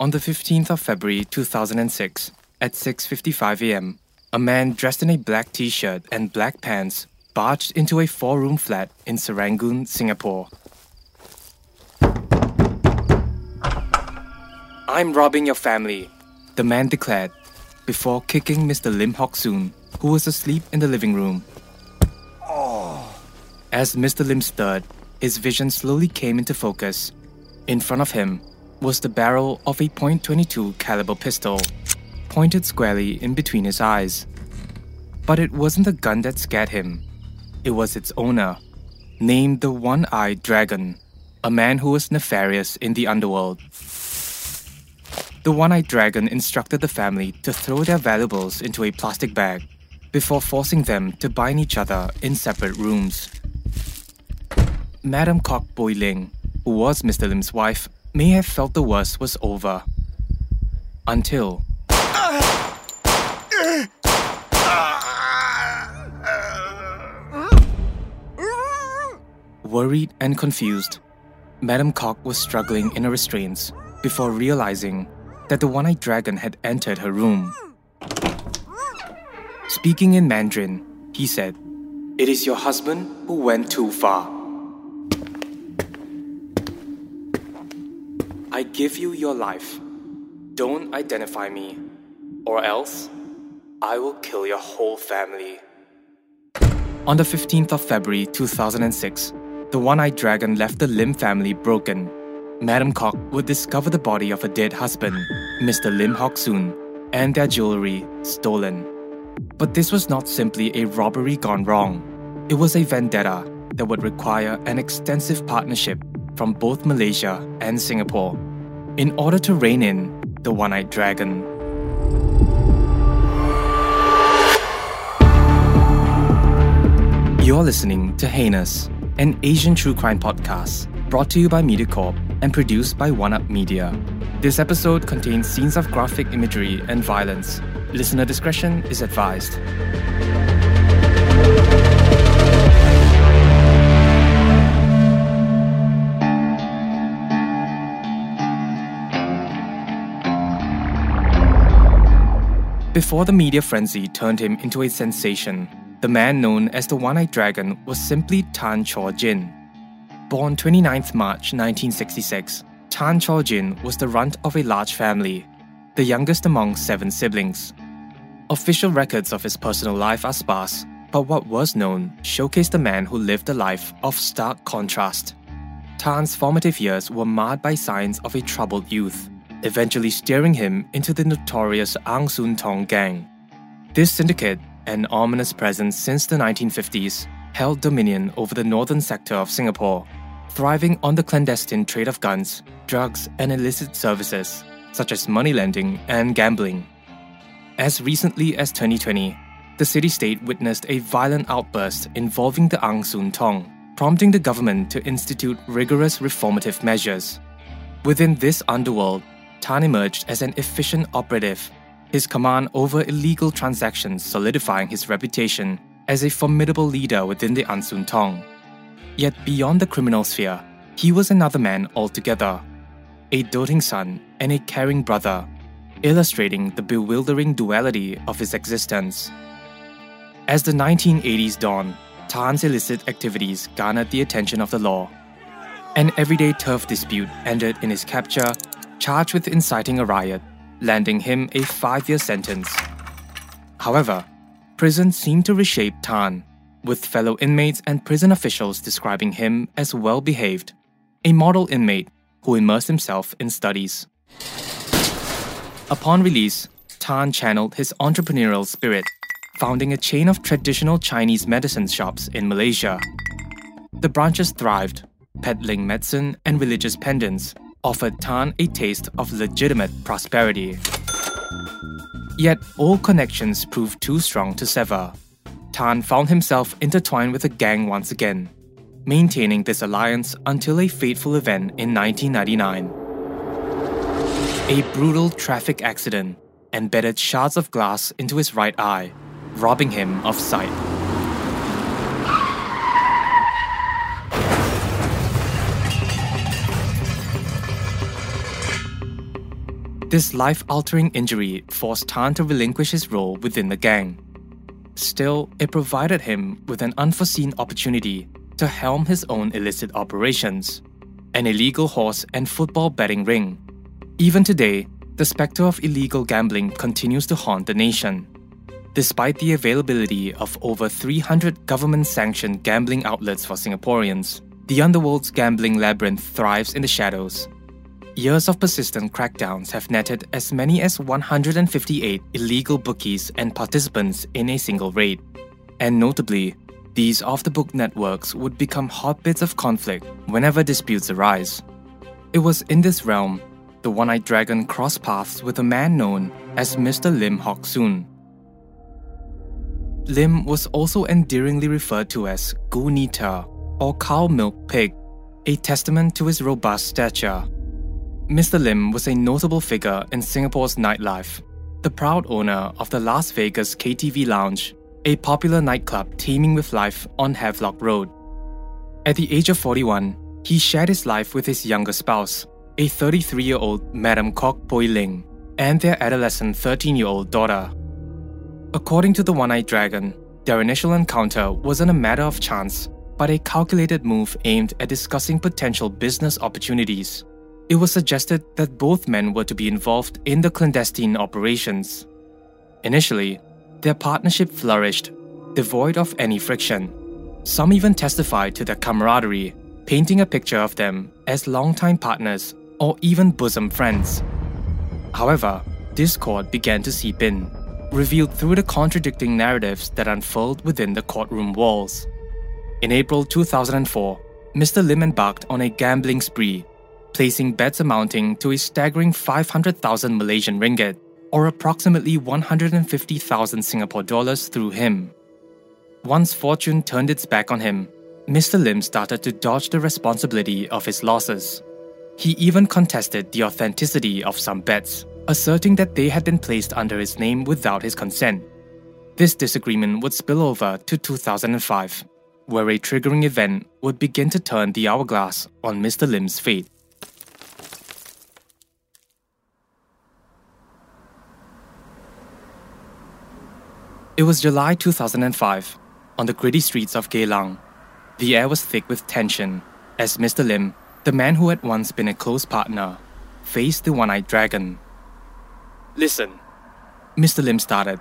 On the 15th of February 2006, at 6:55 a.m., a man dressed in a black t-shirt and black pants barged into a four-room flat in Serangoon, Singapore. I'm robbing your family, the man declared, before kicking Mr. Lim Hock Soon, who was asleep in the living room. As Mr. Lim stirred, his vision slowly came into focus. In front of him was the barrel of a .22 caliber pistol, pointed squarely in between his eyes. But it wasn't the gun that scared him. It was its owner, named the One-Eyed Dragon, a man who was nefarious in the underworld. The One-Eyed Dragon instructed the family to throw their valuables into a plastic bag before forcing them to bind each other in separate rooms. Madam Kok Boi Ling, who was Mr. Lim's wife, may have felt the worst was over. Until Worried and confused, Madam Kok was struggling in her restraints before realizing that the one eyed dragon had entered her room. Speaking in Mandarin, he said, It is your husband who went too far. Give you your life. Don't identify me, or else I will kill your whole family. On the 15th of February 2006, the one eyed dragon left the Lim family broken. Madam Kok would discover the body of her dead husband, Mr. Lim Hock Soon, and their jewelry stolen. But this was not simply a robbery gone wrong, it was a vendetta that would require an extensive partnership from both Malaysia and Singapore in order to rein in the one eyed dragon. You're listening to Heinous, an Asian true crime podcast brought to you by MediaCorp and produced by One Up Media. This episode contains scenes of graphic imagery and violence. Listener discretion is advised. Before the media frenzy turned him into a sensation, the man known as the One-Eyed Dragon was simply Tan Chor Jin. Born 29th March 1966, Tan Chor Jin was the runt of a large family, the youngest among seven siblings. Official records of his personal life are sparse, but what was known showcased a man who lived a life of stark contrast. Tan's formative years were marred by signs of a troubled youth, eventually steering him into the notorious Ang Soon Tong gang. This syndicate, an ominous presence since the 1950s, held dominion over the northern sector of Singapore, thriving on the clandestine trade of guns, drugs, and illicit services, such as money lending and gambling. As recently as 2020, the city state witnessed a violent outburst involving the Ang Soon Tong, prompting the government to institute rigorous reformative measures. Within this underworld, Tan emerged as an efficient operative, his command over illegal transactions solidifying his reputation as a formidable leader within the Ang Soon Tong. Yet beyond the criminal sphere, he was another man altogether a doting son and a caring brother, illustrating the bewildering duality of his existence. As the 1980s dawned, Tan's illicit activities garnered the attention of the law. An everyday turf dispute ended in his capture charged with inciting a riot, landing him a five year sentence. However, prison seemed to reshape Tan, with fellow inmates and prison officials describing him as well behaved, a model inmate who immersed himself in studies. Upon release, Tan channeled his entrepreneurial spirit, founding a chain of traditional Chinese medicine shops in Malaysia. The branches thrived, peddling medicine and religious pendants offered Tan a taste of legitimate prosperity. Yet all connections proved too strong to sever. Tan found himself intertwined with the gang once again, maintaining this alliance until a fateful event in 1999. A brutal traffic accident embedded shards of glass into his right eye, robbing him of sight. This life altering injury forced Tan to relinquish his role within the gang. Still, it provided him with an unforeseen opportunity to helm his own illicit operations an illegal horse and football betting ring. Even today, the specter of illegal gambling continues to haunt the nation. Despite the availability of over 300 government sanctioned gambling outlets for Singaporeans, the underworld's gambling labyrinth thrives in the shadows. Years of persistent crackdowns have netted as many as 158 illegal bookies and participants in a single raid. And notably, these off the book networks would become hotbeds of conflict whenever disputes arise. It was in this realm the one eyed dragon crossed paths with a man known as Mr. Lim Hock Soon. Lim was also endearingly referred to as Gunita or cow milk pig, a testament to his robust stature. Mr. Lim was a notable figure in Singapore's nightlife, the proud owner of the Las Vegas KTV Lounge, a popular nightclub teeming with life on Havelock Road. At the age of 41, he shared his life with his younger spouse, a 33 year old Madam Kok Poi Ling, and their adolescent 13 year old daughter. According to the One Eyed Dragon, their initial encounter wasn't a matter of chance, but a calculated move aimed at discussing potential business opportunities it was suggested that both men were to be involved in the clandestine operations. Initially, their partnership flourished, devoid of any friction. Some even testified to their camaraderie, painting a picture of them as longtime partners or even bosom friends. However, discord began to seep in, revealed through the contradicting narratives that unfold within the courtroom walls. In April 2004, Mr. Lim embarked on a gambling spree placing bets amounting to a staggering 500,000 Malaysian ringgit, or approximately 150,000 Singapore dollars through him. Once fortune turned its back on him, Mr. Lim started to dodge the responsibility of his losses. He even contested the authenticity of some bets, asserting that they had been placed under his name without his consent. This disagreement would spill over to 2005, where a triggering event would begin to turn the hourglass on Mr. Lim's fate. It was July 2005, on the gritty streets of Geylang. The air was thick with tension as Mr. Lim, the man who had once been a close partner, faced the one eyed dragon. Listen, Mr. Lim started,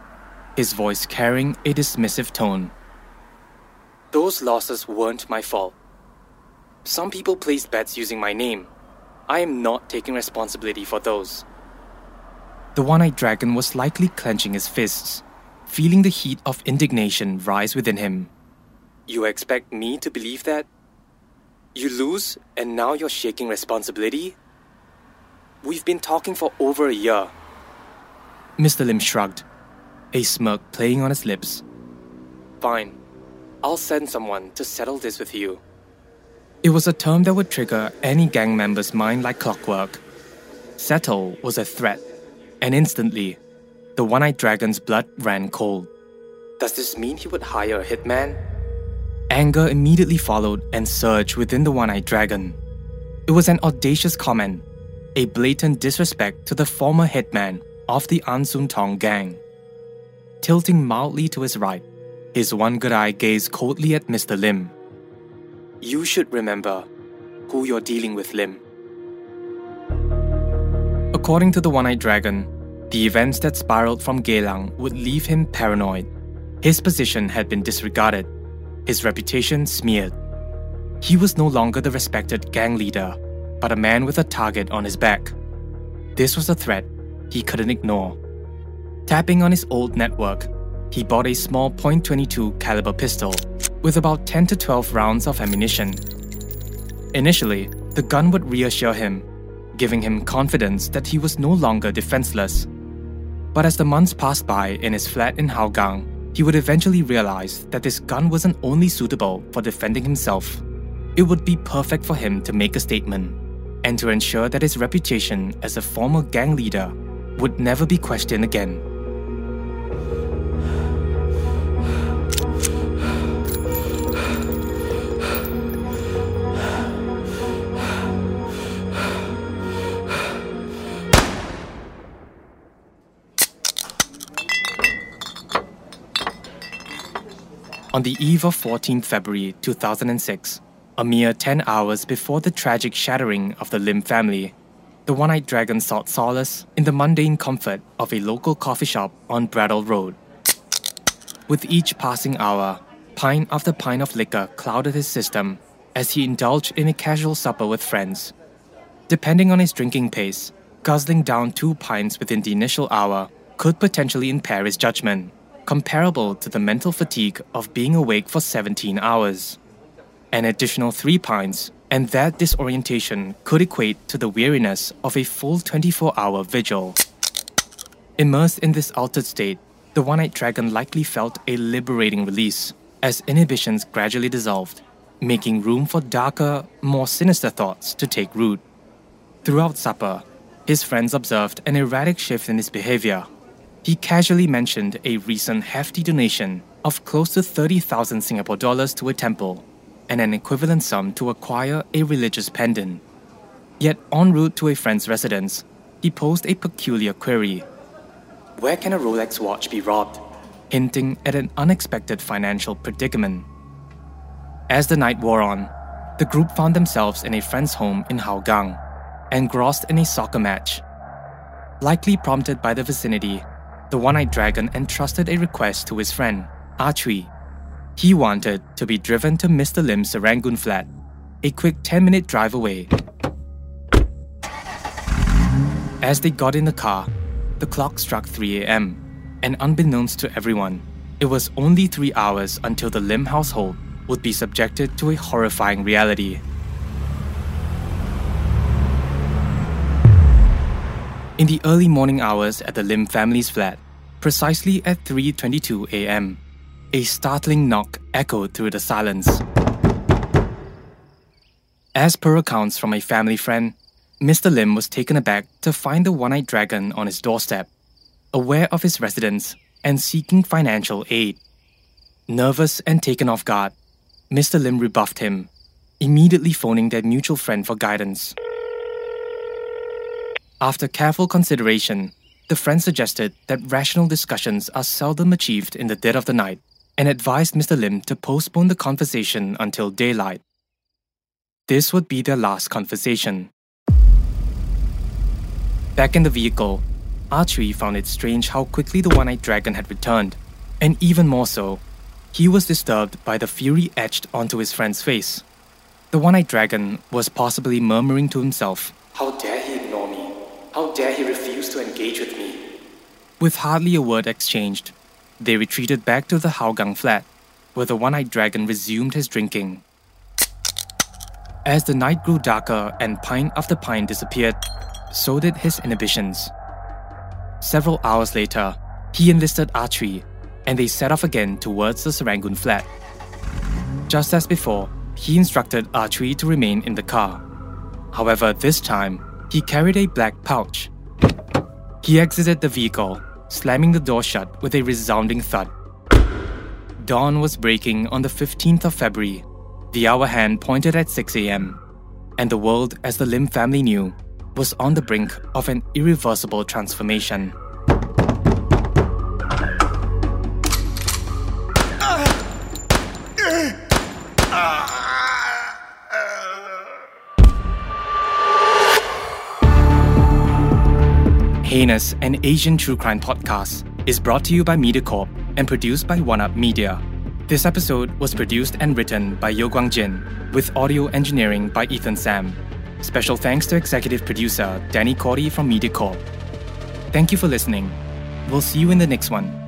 his voice carrying a dismissive tone. Those losses weren't my fault. Some people placed bets using my name. I am not taking responsibility for those. The one eyed dragon was likely clenching his fists feeling the heat of indignation rise within him. You expect me to believe that? You lose, and now you're shaking responsibility? We've been talking for over a year. Mr. Lim shrugged, a smirk playing on his lips. Fine. I'll send someone to settle this with you. It was a term that would trigger any gang member's mind like clockwork. Settle was a threat, and instantly, the one eyed dragon's blood ran cold. Does this mean he would hire a hitman? Anger immediately followed and surged within the one eyed dragon. It was an audacious comment, a blatant disrespect to the former hitman of the Ang Soon Tong gang. Tilting mildly to his right, his one good eye gazed coldly at Mr. Lim. You should remember who you're dealing with, Lim. According to the one eyed dragon, the events that spiraled from Geylang would leave him paranoid. His position had been disregarded, his reputation smeared. He was no longer the respected gang leader, but a man with a target on his back. This was a threat he couldn't ignore. Tapping on his old network, he bought a small .22 caliber pistol with about 10 to 12 rounds of ammunition. Initially, the gun would reassure him, giving him confidence that he was no longer defenseless. But as the months passed by in his flat in Hougang, he would eventually realize that this gun wasn't only suitable for defending himself, it would be perfect for him to make a statement and to ensure that his reputation as a former gang leader would never be questioned again. On the eve of 14 February 2006, a mere 10 hours before the tragic shattering of the Lim family. The one eyed dragon sought solace in the mundane comfort of a local coffee shop on Braddell Road. With each passing hour, pint after pint of liquor clouded his system as he indulged in a casual supper with friends. Depending on his drinking pace, guzzling down two pints within the initial hour could potentially impair his judgment, comparable to the mental fatigue of being awake for 17 hours. An additional three pints, and that disorientation could equate to the weariness of a full 24 hour vigil. Immersed in this altered state, the one eyed dragon likely felt a liberating release as inhibitions gradually dissolved, making room for darker, more sinister thoughts to take root. Throughout supper, his friends observed an erratic shift in his behavior. He casually mentioned a recent hefty donation of close to 30,000 Singapore dollars to a temple and an equivalent sum to acquire a religious pendant. Yet, en route to a friend's residence, he posed a peculiar query Where can a Rolex watch be robbed? hinting at an unexpected financial predicament. As the night wore on, the group found themselves in a friend's home in Hougang, engrossed in a soccer match. Likely prompted by the vicinity, the one eyed dragon entrusted a request to his friend, Ah Chui. He wanted to be driven to Mr. Lim's Serangoon flat, a quick 10 minute drive away. As they got in the car, the clock struck 3 a.m and unbeknownst to everyone, it was only three hours until the Lim household would be subjected to a horrifying reality. In the early morning hours at the Lim family's flat, precisely at 3:22 a.m., a startling knock echoed through the silence. As per accounts from a family friend, Mr. Lim was taken aback to find the one-eyed dragon on his doorstep aware of his residence and seeking financial aid. Nervous and taken off guard, Mr. Lim rebuffed him, immediately phoning their mutual friend for guidance. After careful consideration, the friend suggested that rational discussions are seldom achieved in the dead of the night and advised Mr. Lim to postpone the conversation until daylight. This would be their last conversation. Back in the vehicle, Chui found it strange how quickly the one eyed dragon had returned, and even more so, he was disturbed by the fury etched onto his friend's face. The one eyed dragon was possibly murmuring to himself, How dare? How dare he refuse to engage with me? With hardly a word exchanged, they retreated back to the Hougang flat, where the one eyed dragon resumed his drinking. As the night grew darker and pine after pine disappeared, so did his inhibitions. Several hours later, he enlisted Chui, and they set off again towards the Serangoon flat. Just as before, he instructed Chui to remain in the car. However, this time, he carried a black pouch. He exited the vehicle, slamming the door shut with a resounding thud. Dawn was breaking on the 15th of February. The hour hand pointed at 6 a.m., and the world, as the Lim family knew, was on the brink of an irreversible transformation. Heinous, an Asian true crime podcast, is brought to you by MediaCorp and produced by OneUp Media. This episode was produced and written by Yo Guang Jin, with audio engineering by Ethan Sam. Special thanks to executive producer Danny Cordy from MediaCorp. Thank you for listening. We'll see you in the next one.